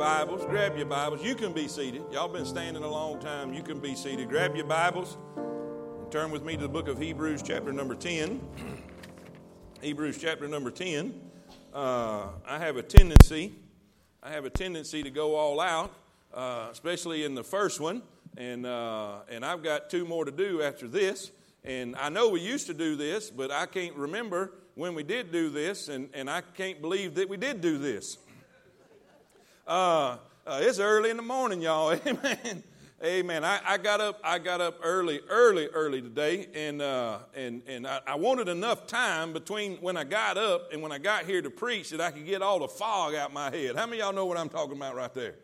Bibles. Grab your Bibles. You can be seated. Y'all been standing a long time. You can be seated. Grab your Bibles and turn with me to the book of Hebrews, chapter number 10. Hebrews, chapter number 10. Uh, I have a tendency, I have a tendency to go all out, uh, especially in the first one. And, uh, and I've got two more to do after this. And I know we used to do this, but I can't remember when we did do this, and, and I can't believe that we did do this. Uh, uh, it's early in the morning, y'all. Amen. Amen. I, I, got up. I got up early, early, early today, and uh, and and I, I, wanted enough time between when I got up and when I got here to preach that I could get all the fog out my head. How many y'all know what I'm talking about right there?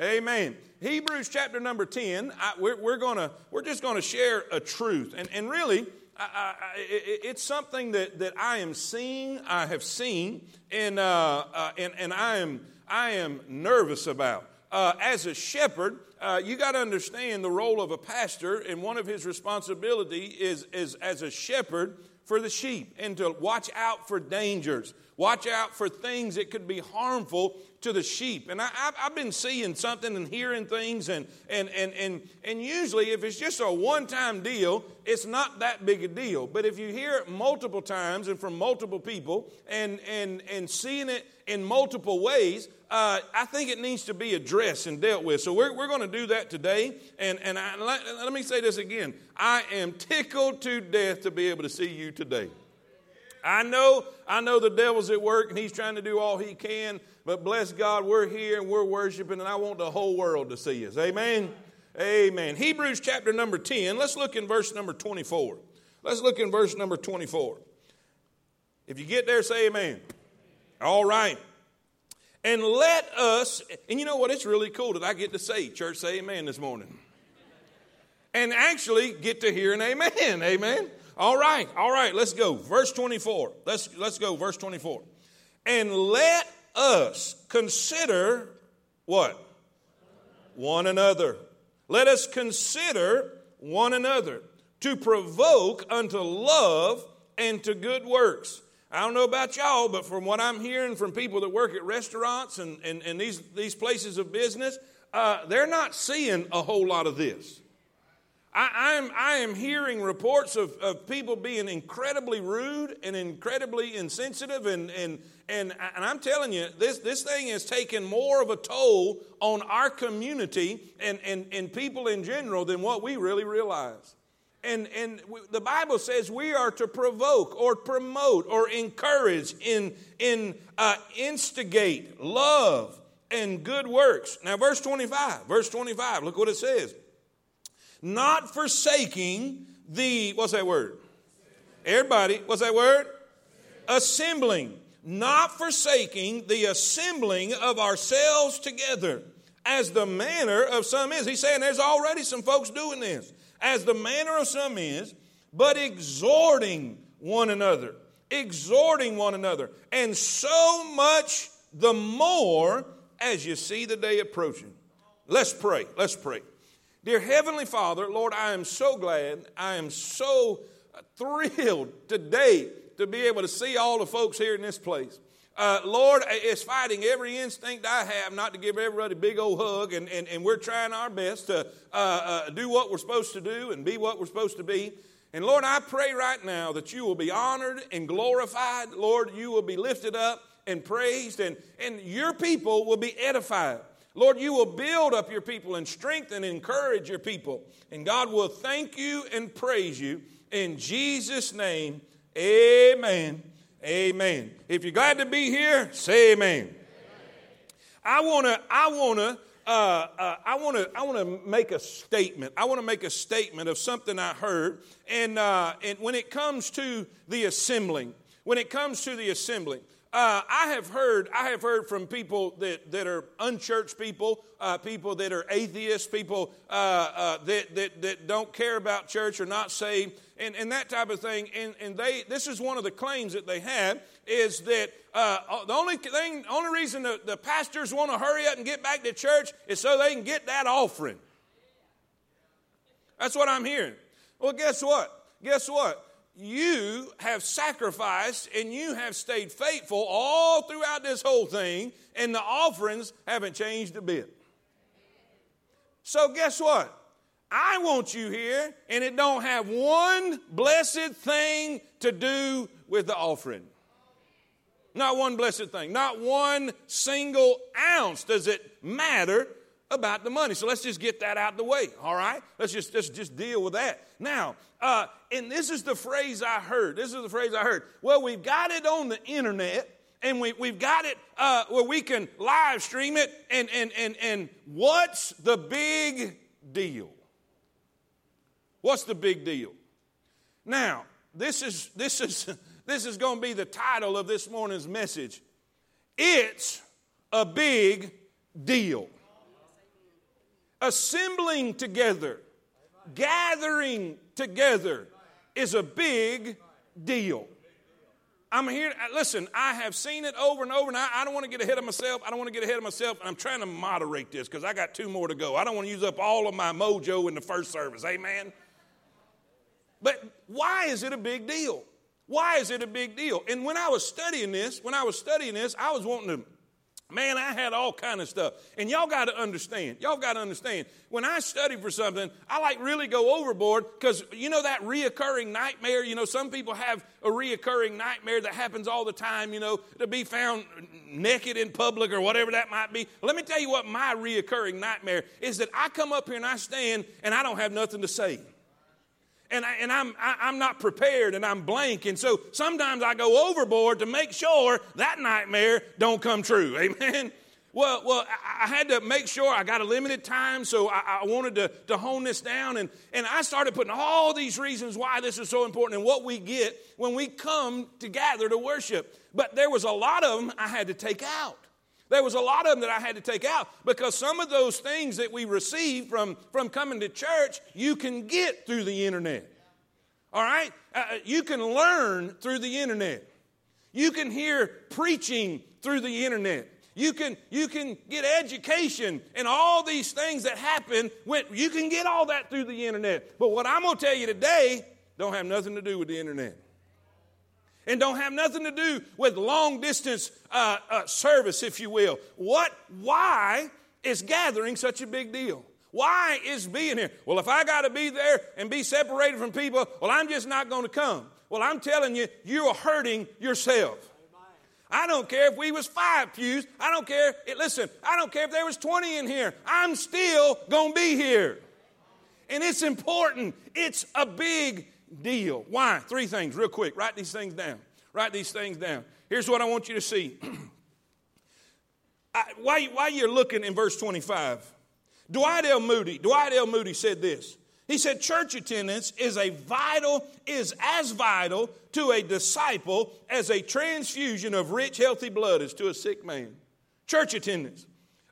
Amen. Hebrews chapter number ten. I, we're, we're gonna we're just gonna share a truth, and and really. I, it's something that, that I am seeing, I have seen, and, uh, uh, and, and I am I am nervous about. Uh, as a shepherd, uh, you got to understand the role of a pastor, and one of his responsibility is, is as a shepherd for the sheep and to watch out for dangers, watch out for things that could be harmful to the sheep. And I, have been seeing something and hearing things, and, and, and, and, and usually, if it's just a one time deal, it's not that big a deal. But if you hear it multiple times and from multiple people and, and, and seeing it in multiple ways, uh, I think it needs to be addressed and dealt with. So we're, we're going to do that today. And, and I, let, let me say this again I am tickled to death to be able to see you today. I know, I know the devil's at work and he's trying to do all he can, but bless God, we're here and we're worshiping, and I want the whole world to see us. Amen. Amen. Hebrews chapter number 10. Let's look in verse number 24. Let's look in verse number 24. If you get there, say amen. All right. And let us, and you know what? It's really cool that I get to say, church, say amen this morning. And actually get to hear an amen. Amen. All right, all right, let's go. Verse 24. Let's let's go, verse 24. And let us consider what? One another. Let us consider one another to provoke unto love and to good works I don't know about y'all, but from what I'm hearing from people that work at restaurants and, and, and these, these places of business, uh, they're not seeing a whole lot of this. I, am I am hearing reports of, of people being incredibly rude and incredibly insensitive, and, and, and, and I'm telling you, this, this thing has taken more of a toll on our community and, and, and people in general than what we really realize. And, and the Bible says we are to provoke or promote or encourage, in, in, uh, instigate love and good works. Now, verse 25, verse 25, look what it says. Not forsaking the, what's that word? Everybody, what's that word? Assembling. Not forsaking the assembling of ourselves together, as the manner of some is. He's saying there's already some folks doing this as the manner of some is, but exhorting one another. Exhorting one another. And so much the more as you see the day approaching. Let's pray. Let's pray. Dear Heavenly Father, Lord, I am so glad, I am so thrilled today to be able to see all the folks here in this place. Uh, Lord is fighting every instinct I have not to give everybody a big old hug, and, and, and we're trying our best to uh, uh, do what we're supposed to do and be what we're supposed to be. And Lord, I pray right now that you will be honored and glorified. Lord, you will be lifted up and praised, and, and your people will be edified. Lord, you will build up your people and strengthen and encourage your people. And God will thank you and praise you. In Jesus' name, amen Amen. If you're glad to be here, say amen. amen. I want to, I want to, uh, uh, I want to, I want to make a statement. I want to make a statement of something I heard, and uh, and when it comes to the assembling, when it comes to the assembling, uh, I have heard, I have heard from people that, that are unchurched people, uh, people that are atheists, people uh, uh, that, that, that don't care about church or not saved, and, and that type of thing. And, and they, this is one of the claims that they have is that uh, the only thing, only reason the, the pastors want to hurry up and get back to church is so they can get that offering. That's what I'm hearing. Well, guess what? Guess what? You have sacrificed and you have stayed faithful all throughout this whole thing, and the offerings haven't changed a bit. So, guess what? I want you here, and it don't have one blessed thing to do with the offering. Not one blessed thing. Not one single ounce does it matter about the money. So let's just get that out of the way, all right? Let's just, just, just deal with that. Now, uh, and this is the phrase I heard. This is the phrase I heard. Well, we've got it on the internet and we, we've got it uh, where we can live stream it. And, and, and, and what's the big deal? What's the big deal? Now, this is, this is, this is going to be the title of this morning's message. It's a big deal assembling together, gathering together is a big deal. I'm here, uh, listen, I have seen it over and over, and I, I don't want to get ahead of myself. I don't want to get ahead of myself, and I'm trying to moderate this because I got two more to go. I don't want to use up all of my mojo in the first service. Amen? But why is it a big deal? Why is it a big deal? And when I was studying this, when I was studying this, I was wanting to Man, I had all kind of stuff. And y'all got to understand. Y'all got to understand. When I study for something, I like really go overboard because you know that reoccurring nightmare. You know, some people have a reoccurring nightmare that happens all the time. You know, to be found naked in public or whatever that might be. Let me tell you what my reoccurring nightmare is that I come up here and I stand and I don't have nothing to say and, I, and I'm, I, am i am not prepared and I'm blank. And so sometimes I go overboard to make sure that nightmare don't come true. Amen. Well, well, I, had to make sure I got a limited time, so I, I wanted to, to hone this down. And, and I started putting all these reasons why this is so important and what we get when we come together to worship. But there was a lot of them I had to take out. There was a lot of them that I had to take out because some of those things that we receive from, from coming to church, you can get through the internet. All right? Uh, uh, you can learn through the internet. You can hear preaching through the internet. You can, you can get education and all these things that happen. When, you can get all that through the internet. But what I'm going to tell you today don't have nothing to do with the internet and don't have nothing to do with long distance uh, uh, service, if you will. What, why is gathering such a big deal? Why is being here? Well, if I got to be there and be separated from people, well, I'm just not going to come. Well, I'm telling you, you're hurting yourself. I don't care if we was five pews. I don't care. Listen, I don't care if there was 20 in here. I'm still going to be here. And it's important. It's a big deal. Why? Three things, real quick. Write these things down. Write these things down. Here's what I want you to see. I, why, why you're looking in verse 25, Dwight L. Moody, Dwight L. Moody said this. He said, church attendance is a vital, is as vital to a disciple as a transfusion of rich, healthy blood is to a sick man. Church attendance.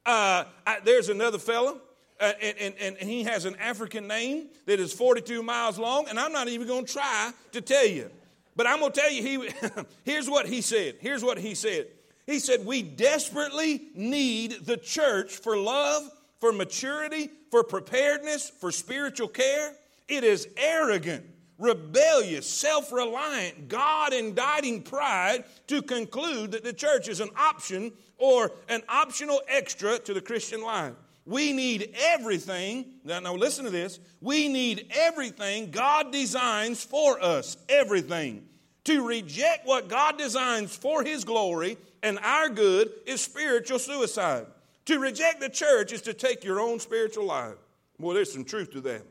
Uh, I, there's another fellow uh, and, and, and he has an African name that is 42 miles long, and I'm not even going to try to tell you. But I'm going to tell you, he, here's what he said. Here's what he said. He said, We desperately need the church for love, for maturity, for preparedness, for spiritual care. It is arrogant, rebellious, self reliant, God indicting pride to conclude that the church is an option or an optional extra to the Christian life. We need everything. Now, now, listen to this. We need everything God designs for us. Everything. To reject what God designs for His glory and our good is spiritual suicide. To reject the church is to take your own spiritual life. Boy, there's some truth to that.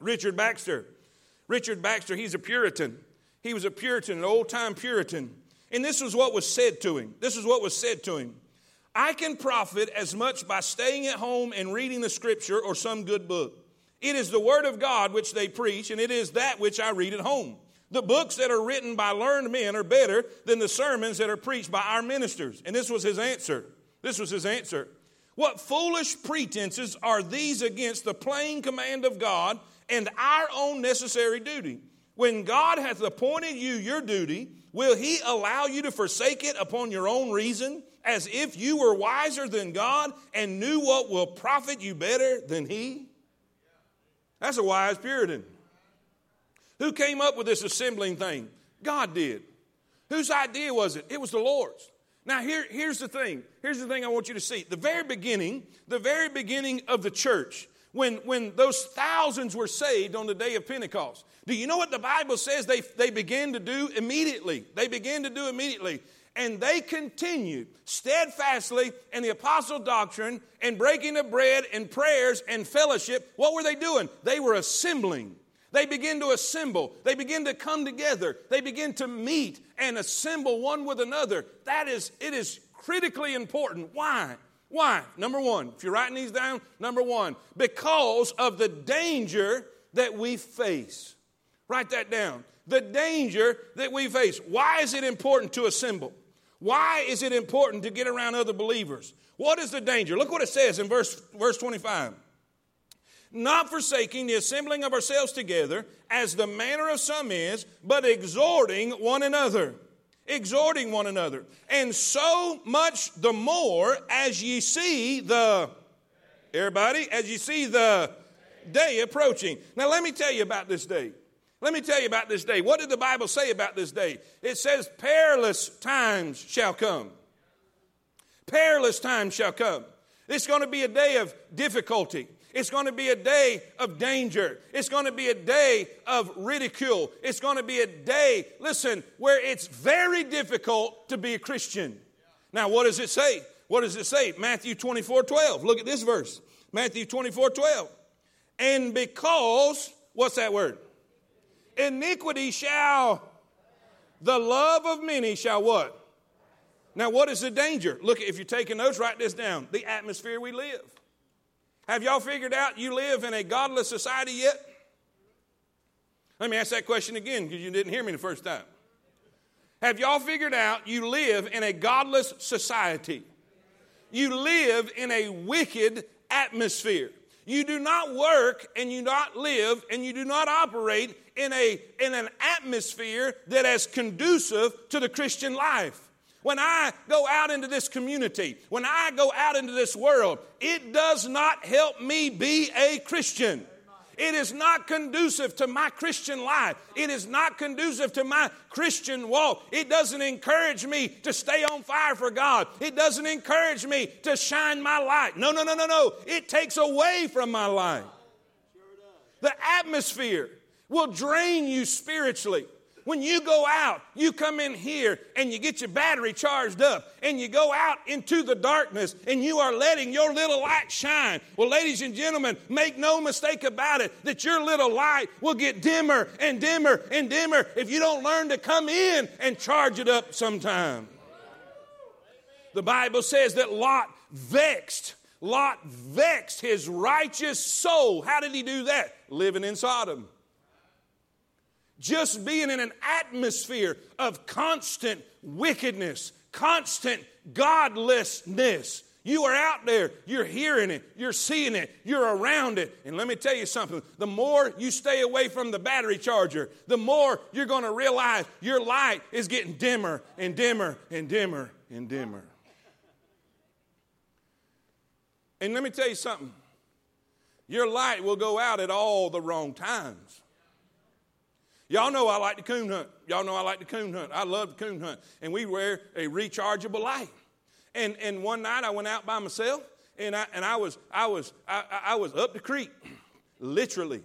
Richard Baxter. Richard Baxter, he's a Puritan. He was a Puritan, an old time Puritan. And this was what was said to him. This is what was said to him. I can profit as much by staying at home and reading the scripture or some good book. It is the word of God which they preach, and it is that which I read at home. The books that are written by learned men are better than the sermons that are preached by our ministers. And this was his answer. This was his answer. What foolish pretenses are these against the plain command of God and our own necessary duty? When God hath appointed you your duty, will he allow you to forsake it upon your own reason? As if you were wiser than God and knew what will profit you better than He? That's a wise Puritan. Who came up with this assembling thing? God did. Whose idea was it? It was the Lord's. Now, here, here's the thing. Here's the thing I want you to see. The very beginning, the very beginning of the church, when, when those thousands were saved on the day of Pentecost, do you know what the Bible says they, they began to do immediately? They began to do immediately. And they continued steadfastly in the apostle doctrine and breaking of bread and prayers and fellowship. What were they doing? They were assembling. They begin to assemble. They begin to come together. They begin to meet and assemble one with another. That is, it is critically important. Why? Why? Number one, if you're writing these down, number one, because of the danger that we face. Write that down. The danger that we face. Why is it important to assemble? Why is it important to get around other believers? What is the danger? Look what it says in verse, verse 25 not forsaking the assembling of ourselves together, as the manner of some is, but exhorting one another. Exhorting one another. And so much the more as ye see the, everybody, as you see the day approaching. Now, let me tell you about this day. Let me tell you about this day. What did the Bible say about this day? It says, perilous times shall come. Perilous times shall come. It's going to be a day of difficulty. It's going to be a day of danger. It's going to be a day of ridicule. It's going to be a day, listen, where it's very difficult to be a Christian. Now, what does it say? What does it say? Matthew 24 12. Look at this verse. Matthew 24 12. And because, what's that word? Iniquity shall, the love of many shall what? Now, what is the danger? Look, if you're taking notes, write this down. The atmosphere we live. Have y'all figured out you live in a godless society yet? Let me ask that question again because you didn't hear me the first time. Have y'all figured out you live in a godless society? You live in a wicked atmosphere. You do not work and you not live and you do not operate in, a, in an atmosphere that is conducive to the Christian life. When I go out into this community, when I go out into this world, it does not help me be a Christian. It is not conducive to my Christian life. It is not conducive to my Christian walk. It doesn't encourage me to stay on fire for God. It doesn't encourage me to shine my light. No, no, no, no, no. It takes away from my life. The atmosphere will drain you spiritually. When you go out, you come in here and you get your battery charged up and you go out into the darkness and you are letting your little light shine. Well, ladies and gentlemen, make no mistake about it that your little light will get dimmer and dimmer and dimmer if you don't learn to come in and charge it up sometime. The Bible says that Lot vexed. Lot vexed his righteous soul. How did he do that? Living in Sodom. Just being in an atmosphere of constant wickedness, constant godlessness. You are out there, you're hearing it, you're seeing it, you're around it. And let me tell you something the more you stay away from the battery charger, the more you're going to realize your light is getting dimmer and dimmer and dimmer and dimmer. And let me tell you something your light will go out at all the wrong times. Y'all know I like to coon hunt. Y'all know I like to coon hunt. I love to coon hunt. And we wear a rechargeable light. And, and one night I went out by myself and I, and I was, I was, I, I was up the creek, literally.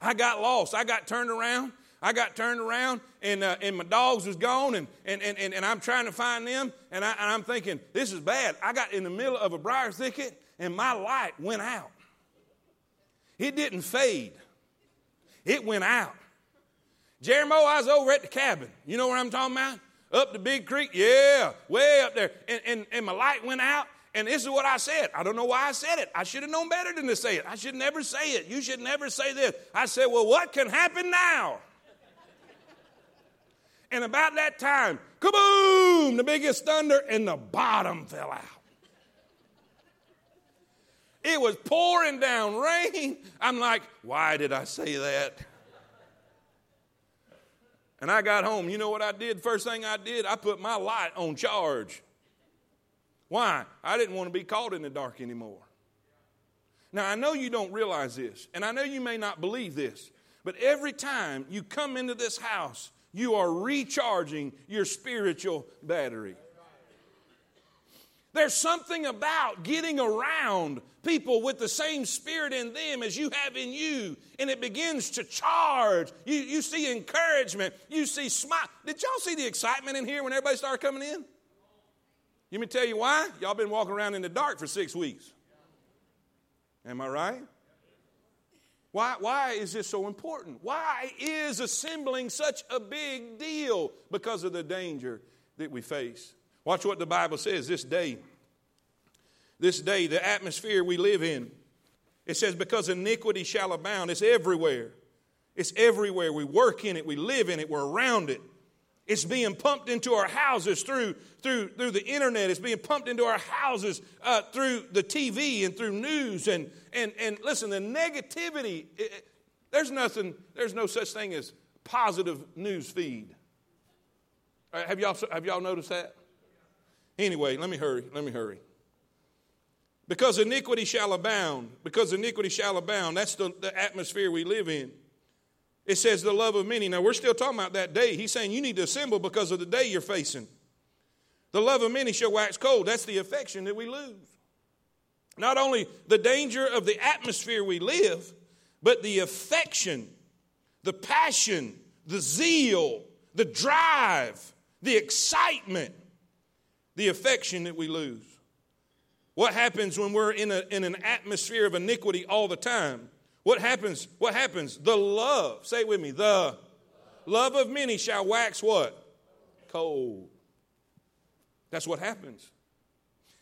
I got lost. I got turned around. I got turned around and, uh, and my dogs was gone and, and, and, and I'm trying to find them and, I, and I'm thinking, this is bad. I got in the middle of a briar thicket and my light went out. It didn't fade. It went out. Jeremiah, oh, I was over at the cabin. You know where I'm talking about? Up the big creek? Yeah, way up there. And, and, and my light went out. And this is what I said. I don't know why I said it. I should have known better than to say it. I should never say it. You should never say this. I said, Well, what can happen now? and about that time, kaboom, the biggest thunder, and the bottom fell out. It was pouring down rain. I'm like, why did I say that? And I got home. You know what I did? First thing I did, I put my light on charge. Why? I didn't want to be caught in the dark anymore. Now, I know you don't realize this, and I know you may not believe this, But every time you come into this house, you are recharging your spiritual battery. There's something about getting around people with the same spirit in them as you have in you, and it begins to charge. You, you see encouragement, you see smile. Did y'all see the excitement in here when everybody started coming in? Let me tell you why. Y'all been walking around in the dark for six weeks. Am I right? Why, why is this so important? Why is assembling such a big deal? Because of the danger that we face. Watch what the Bible says this day. This day, the atmosphere we live in. It says, because iniquity shall abound. It's everywhere. It's everywhere. We work in it, we live in it, we're around it. It's being pumped into our houses through, through, through the internet. It's being pumped into our houses uh, through the TV and through news. And, and, and listen, the negativity, it, there's nothing, there's no such thing as positive news feed. Right, have, y'all, have y'all noticed that? Anyway, let me hurry. Let me hurry. Because iniquity shall abound. Because iniquity shall abound. That's the, the atmosphere we live in. It says the love of many. Now, we're still talking about that day. He's saying you need to assemble because of the day you're facing. The love of many shall wax cold. That's the affection that we lose. Not only the danger of the atmosphere we live, but the affection, the passion, the zeal, the drive, the excitement, the affection that we lose. What happens when we're in, a, in an atmosphere of iniquity all the time? What happens? What happens? The love, say it with me, the love of many shall wax what? Cold. That's what happens.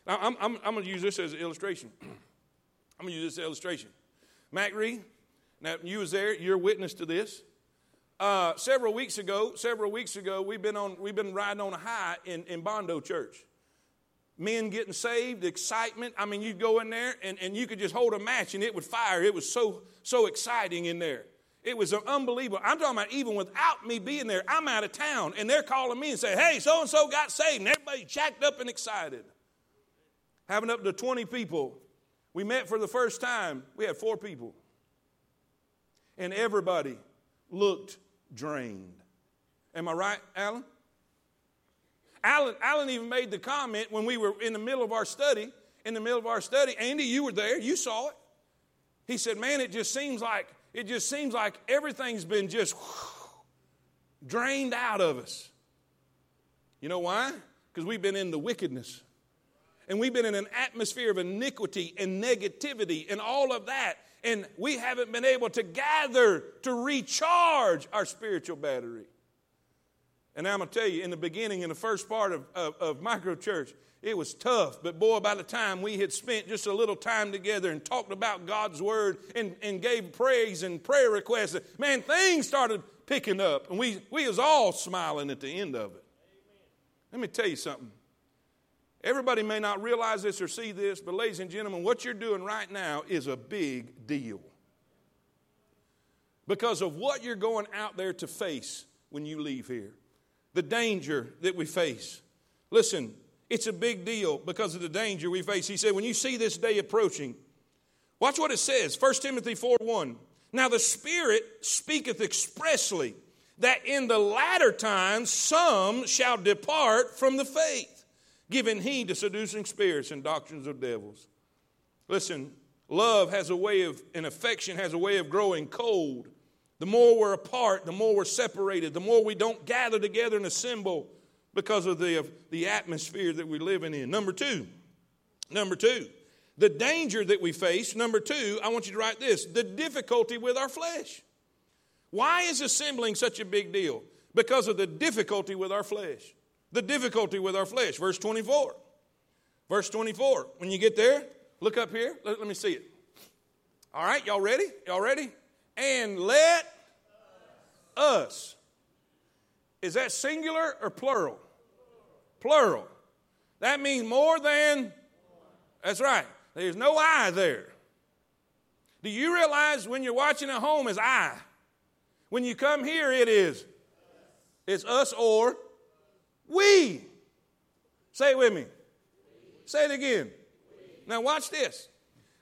Now, I'm, I'm, I'm going to use this as an illustration. I'm going to use this illustration. Mac Reed, now you was there, you're a witness to this. Uh, several weeks ago, several weeks ago, we've been on, we've been riding on a high in, in Bondo Church men getting saved, excitement. I mean, you'd go in there and, and you could just hold a match and it would fire. It was so, so exciting in there. It was unbelievable. I'm talking about even without me being there, I'm out of town and they're calling me and say, hey, so and so got saved. And everybody jacked up and excited. Having up to 20 people. We met for the first time. We had four people. And everybody looked drained. Am I right, Alan? Alan, Alan even made the comment when we were in the middle of our study. In the middle of our study, Andy, you were there, you saw it. He said, Man, it just seems like it just seems like everything's been just drained out of us. You know why? Because we've been in the wickedness. And we've been in an atmosphere of iniquity and negativity and all of that. And we haven't been able to gather to recharge our spiritual battery. And I'm going to tell you, in the beginning, in the first part of, of, of micro church, it was tough. But boy, by the time we had spent just a little time together and talked about God's word and, and gave praise and prayer requests, man, things started picking up. And we, we was all smiling at the end of it. Let me tell you something. Everybody may not realize this or see this, but ladies and gentlemen, what you're doing right now is a big deal. Because of what you're going out there to face when you leave here the danger that we face. Listen, it's a big deal because of the danger we face. He said, when you see this day approaching, watch what it says 1 Timothy 4 1. Now the Spirit speaketh expressly that in the latter times some shall depart from the faith, giving heed to seducing spirits and doctrines of devils. Listen, love has a way of, and affection has a way of growing cold the more we're apart, the more we're separated, the more we don't gather together and assemble because of the, of the atmosphere that we're living in. Number two, number two, the danger that we face. Number two, I want you to write this the difficulty with our flesh. Why is assembling such a big deal? Because of the difficulty with our flesh. The difficulty with our flesh. Verse 24. Verse 24. When you get there, look up here. Let, let me see it. All right, y'all ready? Y'all ready? and let us. Is that singular or plural? Plural. That means more than. That's right. There's no I there. Do you realize when you're watching at home is I? When you come here, it is. It's us or we. Say it with me. Say it again. Now watch this.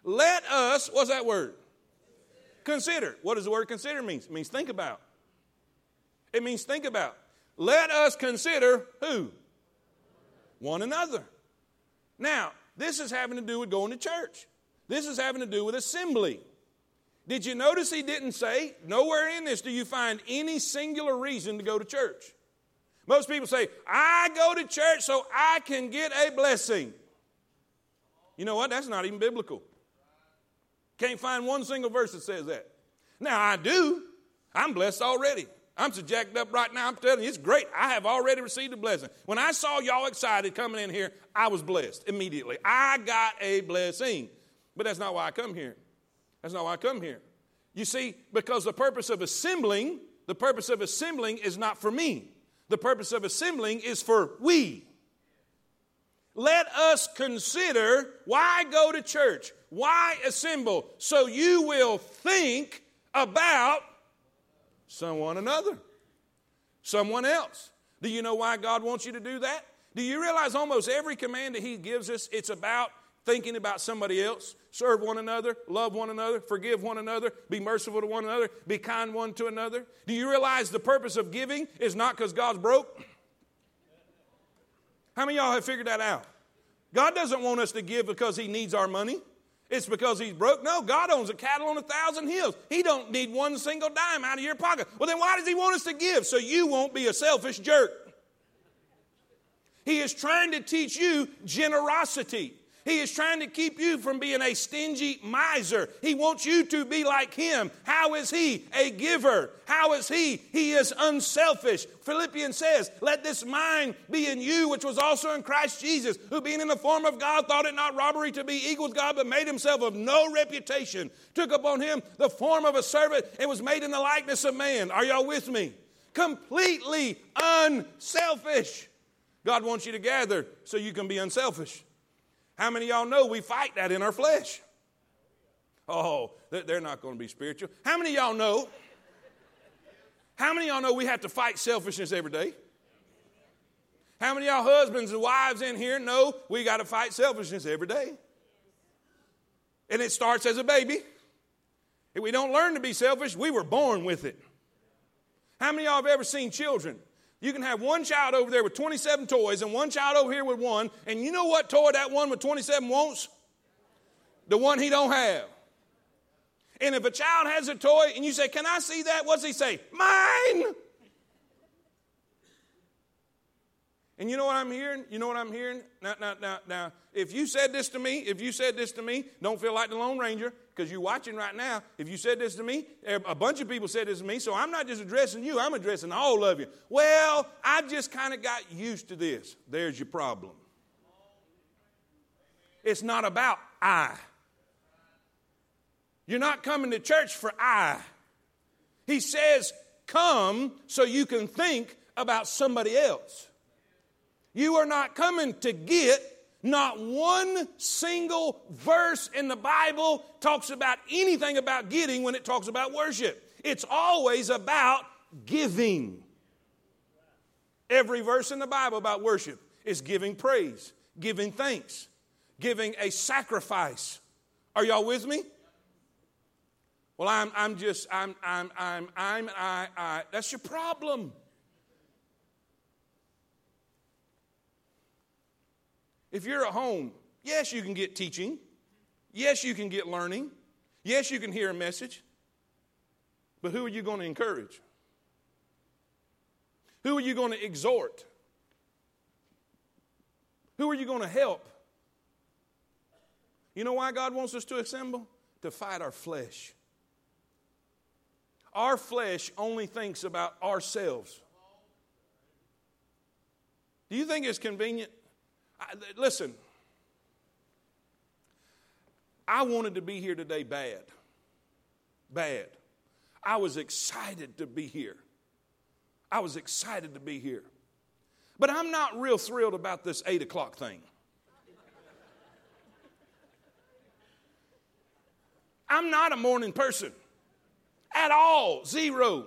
Let us, what's that word? consider. What does the word consider mean? It means think about. It means think about. Let us consider who? One another. Now, this is having to do with going to church. This is having to do with assembly. Did you notice he didn't say, nowhere in this do you find any singular reason to go to church? Most people say, I go to church so I can get a blessing. You know what? That's not even biblical. Can't find one single verse that says that. Now, I do. I'm blessed already. I'm so jacked up right now. I'm telling you, it's great. I have already received a blessing. When I saw y'all excited coming in here, I was blessed immediately. I got a blessing. But that's not why I come here. That's not why I come here. You see, because the purpose of assembling, the purpose of assembling is not for me. The purpose of assembling is for we. Let us consider why go to church? Why assemble? So you will think about someone another, someone else. Do you know why God wants you to do that? Do you realize almost every command that He gives us, it's about thinking about somebody else? Serve one another, love one another, forgive one another, be merciful to one another, be kind one to another. Do you realize the purpose of giving is not because God's broke? How many y'all have figured that out? God doesn't want us to give because He needs our money. It's because he's broke. No, God owns a cattle on a thousand hills. He don't need one single dime out of your pocket. Well, then why does he want us to give? So you won't be a selfish jerk. He is trying to teach you generosity. He is trying to keep you from being a stingy miser. He wants you to be like him. How is he? A giver. How is he? He is unselfish. Philippians says, Let this mind be in you, which was also in Christ Jesus, who being in the form of God thought it not robbery to be equal with God, but made himself of no reputation, took upon him the form of a servant, and was made in the likeness of man. Are y'all with me? Completely unselfish. God wants you to gather so you can be unselfish. How many y'all know we fight that in our flesh? Oh, they're not going to be spiritual. How many y'all know? How many y'all know we have to fight selfishness every day? How many y'all husbands and wives in here know we got to fight selfishness every day? And it starts as a baby. If we don't learn to be selfish, we were born with it. How many y'all have ever seen children you can have one child over there with 27 toys and one child over here with one, and you know what toy that one with 27 wants? The one he don't have. And if a child has a toy and you say, Can I see that? What's he say? Mine! And you know what I'm hearing? You know what I'm hearing? Now, now, now, now, if you said this to me, if you said this to me, don't feel like the Lone Ranger because you're watching right now. If you said this to me, eh, a bunch of people said this to me, so I'm not just addressing you, I'm addressing all of you. Well, I've just kind of got used to this. There's your problem. It's not about I. You're not coming to church for I. He says, come so you can think about somebody else. You are not coming to get. Not one single verse in the Bible talks about anything about getting when it talks about worship. It's always about giving. Every verse in the Bible about worship is giving praise, giving thanks, giving a sacrifice. Are y'all with me? Well, I'm, I'm just, I'm, I'm, I'm, I'm, I, I. That's your problem. If you're at home, yes, you can get teaching. Yes, you can get learning. Yes, you can hear a message. But who are you going to encourage? Who are you going to exhort? Who are you going to help? You know why God wants us to assemble? To fight our flesh. Our flesh only thinks about ourselves. Do you think it's convenient I, listen, I wanted to be here today bad. Bad. I was excited to be here. I was excited to be here. But I'm not real thrilled about this 8 o'clock thing. I'm not a morning person at all. Zero.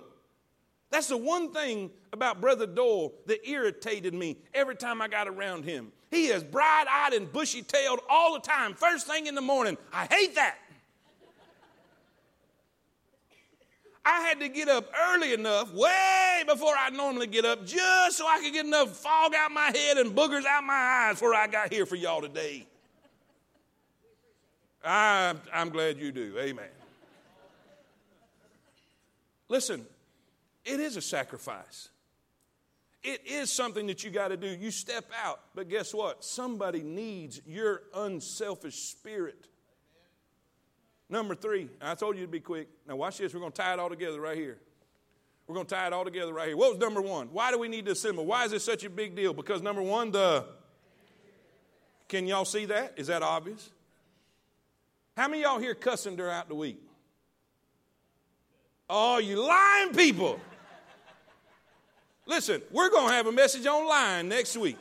That's the one thing about Brother Doyle that irritated me every time I got around him. He is bright eyed and bushy tailed all the time, first thing in the morning. I hate that. I had to get up early enough, way before I normally get up, just so I could get enough fog out my head and boogers out my eyes before I got here for y'all today. I, I'm glad you do. Amen. Listen, it is a sacrifice. It is something that you got to do. You step out, but guess what? Somebody needs your unselfish spirit. Number three, I told you to be quick. Now, watch this. We're going to tie it all together right here. We're going to tie it all together right here. What was number one? Why do we need to assemble? Why is this such a big deal? Because number one, the. Can y'all see that? Is that obvious? How many y'all here cussing throughout the week? Oh, you lying people. Listen, we're going to have a message online next week.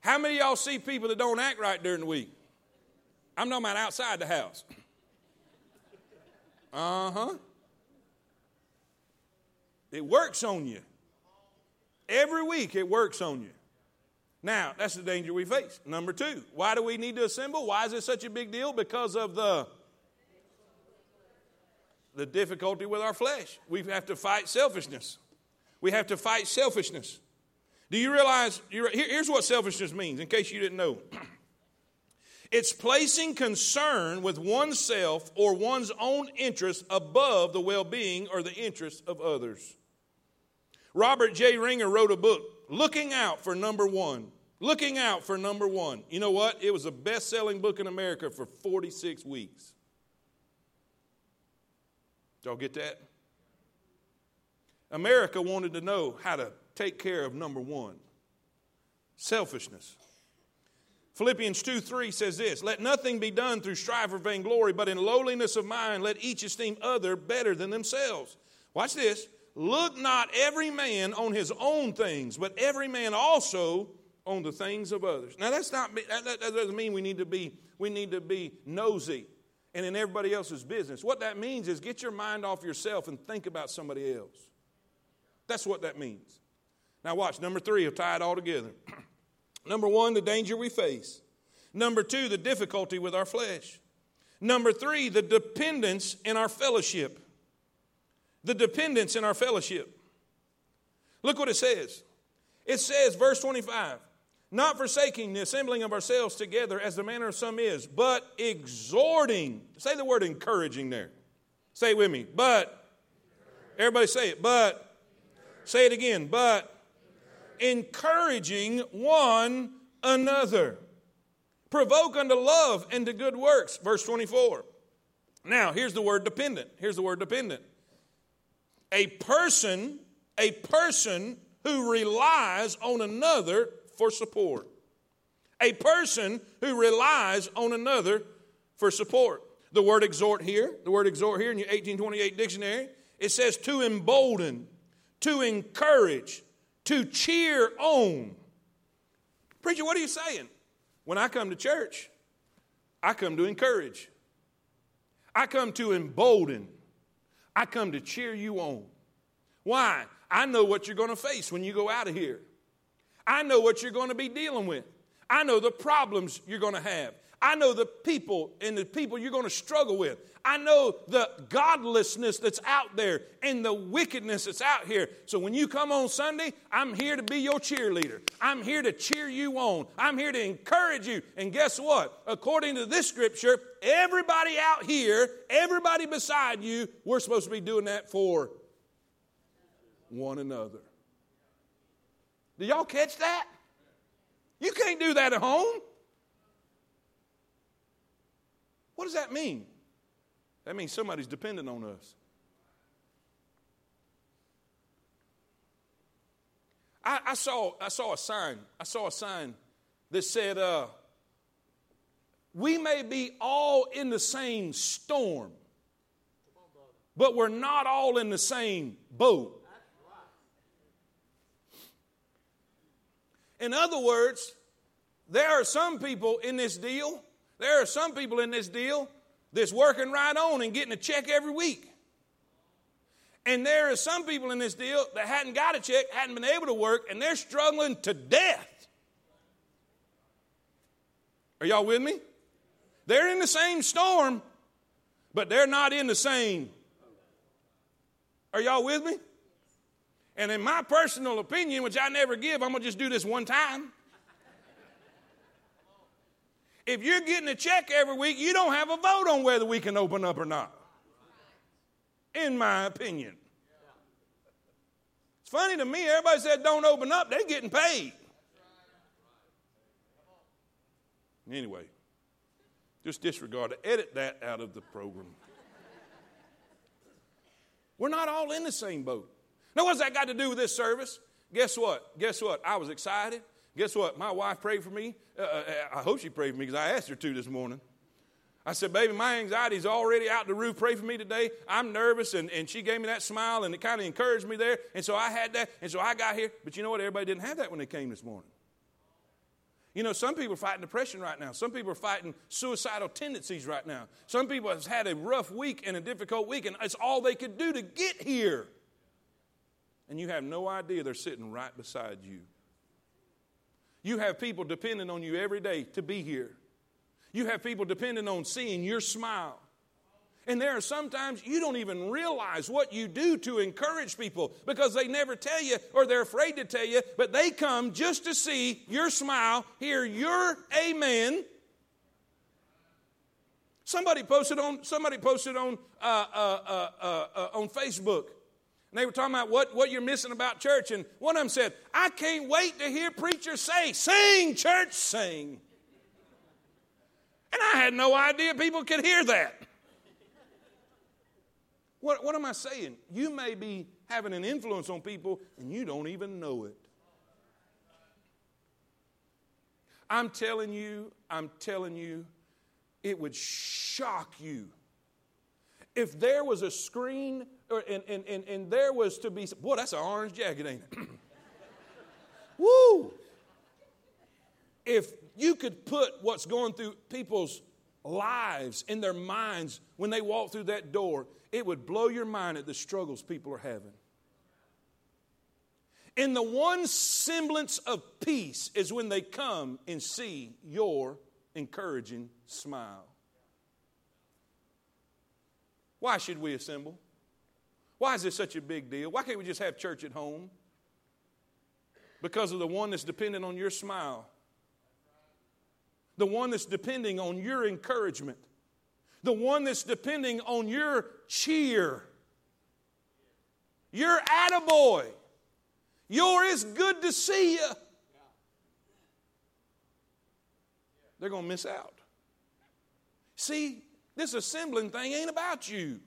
How many y'all see people that don't act right during the week? I'm talking about outside the house. Uh huh. It works on you. Every week it works on you. Now, that's the danger we face. Number two, why do we need to assemble? Why is it such a big deal? Because of the the difficulty with our flesh. We have to fight selfishness. We have to fight selfishness. Do you realize? Here's what selfishness means, in case you didn't know. It's placing concern with oneself or one's own interests above the well being or the interests of others. Robert J. Ringer wrote a book, Looking Out for Number One. Looking Out for Number One. You know what? It was a best selling book in America for 46 weeks. Y'all get that? America wanted to know how to take care of number one selfishness. Philippians 2 3 says this Let nothing be done through strife or vainglory, but in lowliness of mind let each esteem other better than themselves. Watch this. Look not every man on his own things, but every man also on the things of others. Now that's not that, that doesn't mean we need to be we need to be nosy and in everybody else's business. What that means is get your mind off yourself and think about somebody else. That's what that means. Now, watch. Number three, will tie it all together. Number one, the danger we face. Number two, the difficulty with our flesh. Number three, the dependence in our fellowship. The dependence in our fellowship. Look what it says. It says, verse 25, not forsaking the assembling of ourselves together as the manner of some is, but exhorting. Say the word encouraging there. Say it with me. But. Everybody say it. But. Say it again. But. Encouraging one another. Provoke unto love and to good works. Verse 24. Now, here's the word dependent. Here's the word dependent. A person, a person who relies on another for support. A person who relies on another for support. The word exhort here, the word exhort here in your 1828 dictionary, it says to embolden, to encourage, to cheer on. Preacher, what are you saying? When I come to church, I come to encourage. I come to embolden. I come to cheer you on. Why? I know what you're going to face when you go out of here. I know what you're going to be dealing with. I know the problems you're going to have. I know the people and the people you're going to struggle with. I know the godlessness that's out there and the wickedness that's out here. So when you come on Sunday, I'm here to be your cheerleader. I'm here to cheer you on. I'm here to encourage you. And guess what? According to this scripture, everybody out here, everybody beside you, we're supposed to be doing that for one another. Do y'all catch that? You can't do that at home. What does that mean? That means somebody's dependent on us. I, I saw, I saw a sign. I saw a sign that said, uh, We may be all in the same storm, but we're not all in the same boat. In other words, there are some people in this deal, there are some people in this deal that's working right on and getting a check every week. And there are some people in this deal that hadn't got a check, hadn't been able to work, and they're struggling to death. Are y'all with me? They're in the same storm, but they're not in the same. Are y'all with me? And in my personal opinion, which I never give, I'm going to just do this one time. If you're getting a check every week, you don't have a vote on whether we can open up or not. In my opinion. It's funny to me, everybody said don't open up, they're getting paid. Anyway, just disregard it. Edit that out of the program. We're not all in the same boat. Now, what's that got to do with this service? Guess what? Guess what? I was excited. Guess what? My wife prayed for me. Uh, uh I hope she prayed for me because I asked her to this morning. I said, Baby, my anxiety's already out the roof. Pray for me today. I'm nervous. And, and she gave me that smile and it kind of encouraged me there. And so I had that. And so I got here. But you know what? Everybody didn't have that when they came this morning. You know, some people are fighting depression right now. Some people are fighting suicidal tendencies right now. Some people have had a rough week and a difficult week, and it's all they could do to get here. And you have no idea they're sitting right beside you. You have people depending on you every day to be here. You have people depending on seeing your smile. And there are sometimes you don't even realize what you do to encourage people because they never tell you or they're afraid to tell you, but they come just to see your smile, hear your amen. Somebody posted on somebody posted on uh, uh, uh, uh, uh on Facebook. And they were talking about what, what you're missing about church. And one of them said, I can't wait to hear preachers say, Sing, church, sing. And I had no idea people could hear that. What, what am I saying? You may be having an influence on people and you don't even know it. I'm telling you, I'm telling you, it would shock you if there was a screen or, and, and, and, and there was to be, boy, that's an orange jacket, ain't it? Woo! If you could put what's going through people's lives in their minds when they walk through that door, it would blow your mind at the struggles people are having. And the one semblance of peace is when they come and see your encouraging smile. Why should we assemble? Why is this such a big deal? Why can't we just have church at home? Because of the one that's dependent on your smile, the one that's depending on your encouragement, the one that's depending on your cheer. You're attaboy. You're is good to see you. They're going to miss out. See, this assembling thing ain't about you.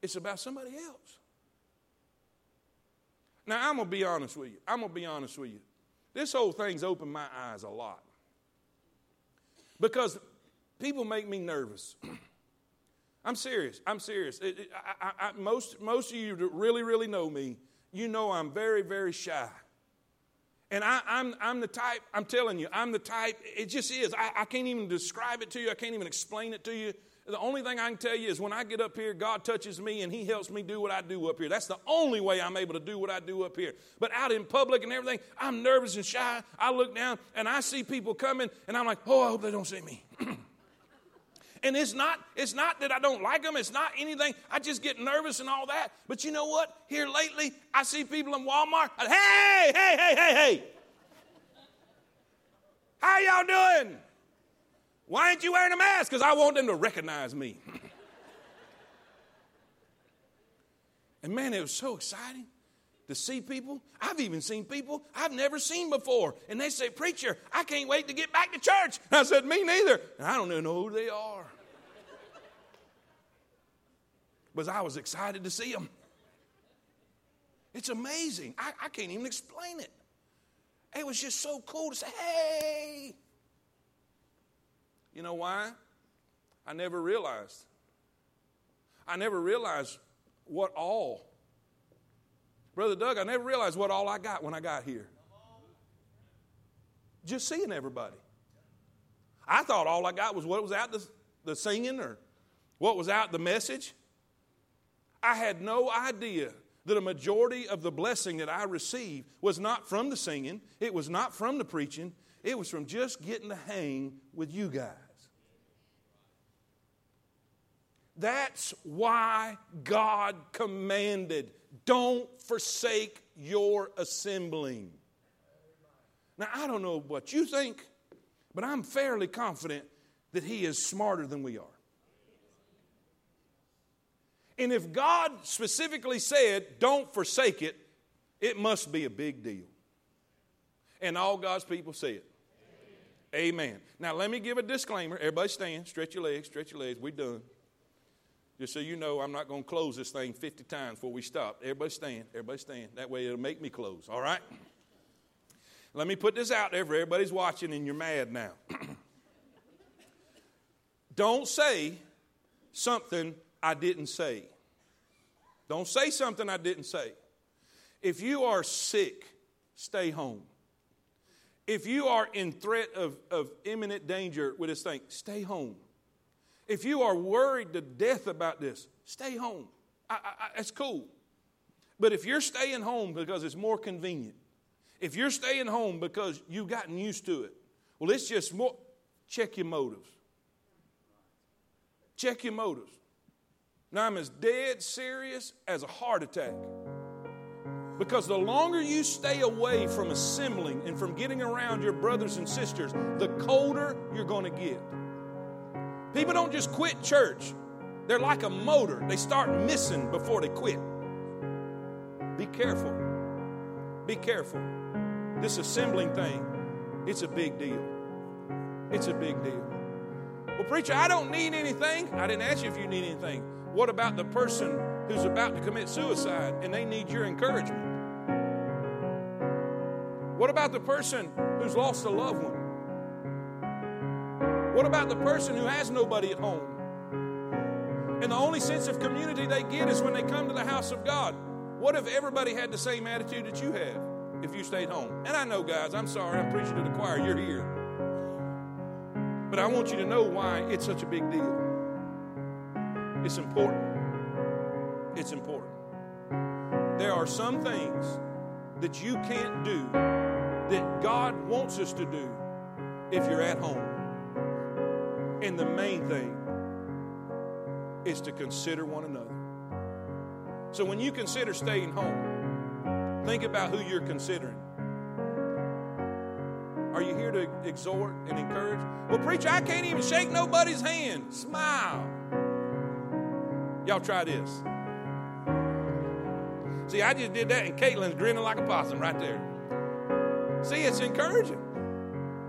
It's about somebody else. Now, I'm going to be honest with you. I'm going to be honest with you. This whole thing's opened my eyes a lot. Because people make me nervous. I'm serious. I'm serious. It, it, I, I, most, most of you that really, really know me, you know I'm very, very shy. And I, am I'm, I'm the type, I'm telling you, I'm the type, it just is. I, I can't even describe it to you, I can't even explain it to you. The only thing I can tell you is when I get up here, God touches me and He helps me do what I do up here. That's the only way I'm able to do what I do up here. But out in public and everything, I'm nervous and shy. I look down and I see people coming and I'm like, oh, I hope they don't see me. And it's not, it's not that I don't like them, it's not anything. I just get nervous and all that. But you know what? Here lately, I see people in Walmart. Hey, hey, hey, hey, hey. How y'all doing? Why ain't you wearing a mask? Because I want them to recognize me. and man, it was so exciting to see people. I've even seen people I've never seen before. And they say, Preacher, I can't wait to get back to church. And I said, Me neither. And I don't even know who they are. but I was excited to see them. It's amazing. I, I can't even explain it. It was just so cool to say, Hey. You know why? I never realized. I never realized what all Brother Doug, I never realized what all I got when I got here. Just seeing everybody. I thought all I got was what was out the, the singing or what was out the message. I had no idea that a majority of the blessing that I received was not from the singing, it was not from the preaching, it was from just getting to hang with you guys. That's why God commanded don't forsake your assembling. Now, I don't know what you think, but I'm fairly confident that He is smarter than we are. And if God specifically said, don't forsake it, it must be a big deal. And all God's people say it. Amen. Amen. Now, let me give a disclaimer. Everybody stand, stretch your legs, stretch your legs. We're done. Just so you know, I'm not going to close this thing 50 times before we stop. Everybody stand, everybody stand. That way it'll make me close, all right? Let me put this out there for everybody's watching and you're mad now. Don't say something I didn't say. Don't say something I didn't say. If you are sick, stay home. If you are in threat of, of imminent danger with this thing, stay home. If you are worried to death about this, stay home. I, I, that's cool. But if you're staying home because it's more convenient, if you're staying home because you've gotten used to it, well, it's just more. Check your motives. Check your motives. Now, I'm as dead serious as a heart attack. Because the longer you stay away from assembling and from getting around your brothers and sisters, the colder you're going to get. People don't just quit church, they're like a motor. They start missing before they quit. Be careful. Be careful. This assembling thing, it's a big deal. It's a big deal. Well, preacher, I don't need anything. I didn't ask you if you need anything. What about the person who's about to commit suicide and they need your encouragement? What about the person who's lost a loved one? What about the person who has nobody at home? And the only sense of community they get is when they come to the house of God. What if everybody had the same attitude that you have if you stayed home? And I know, guys, I'm sorry, I'm preaching to the choir, you're here. But I want you to know why it's such a big deal. It's important. It's important. There are some things that you can't do that God wants us to do if you're at home. And the main thing is to consider one another. So when you consider staying home, think about who you're considering. Are you here to exhort and encourage? Well, preacher, I can't even shake nobody's hand. Smile. Y'all try this. See, I just did that, and Caitlin's grinning like a possum right there. See, it's encouraging.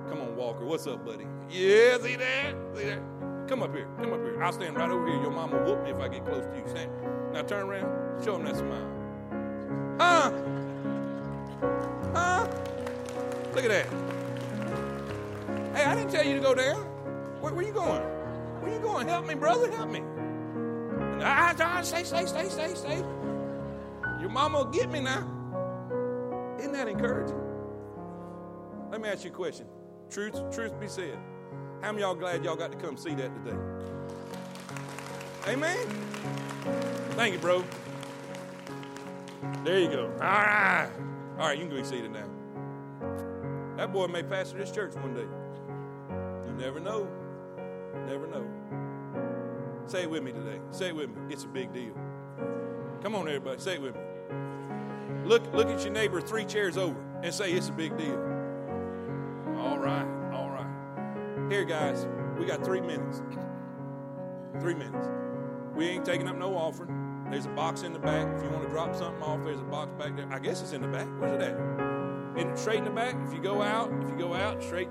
Come on, Walker. What's up, buddy? Yeah, see that? That? Come up here. Come up here. I'll stand right over here. Your mama will whoop me if I get close to you. Stand. Now turn around. Show him that smile. Huh? Huh? Look at that. Hey, I didn't tell you to go there. Where, where you going? Where you going? Help me, brother. Help me. Ah, ah, stay, stay, stay, stay, stay. Your mama will get me now. Isn't that encouraging? Let me ask you a question. Truth, truth be said. How many y'all glad y'all got to come see that today? Amen. Thank you, bro. There you go. All right. All right, you can go see it now. That boy may pastor this church one day. You never know. Never know. Say it with me today. Say it with me. It's a big deal. Come on, everybody. Say it with me. Look, look at your neighbor three chairs over and say it's a big deal. All right. Here, guys, we got three minutes. Three minutes. We ain't taking up no offering. There's a box in the back. If you want to drop something off, there's a box back there. I guess it's in the back. Where's it at? In, straight in the back. If you go out, if you go out, straight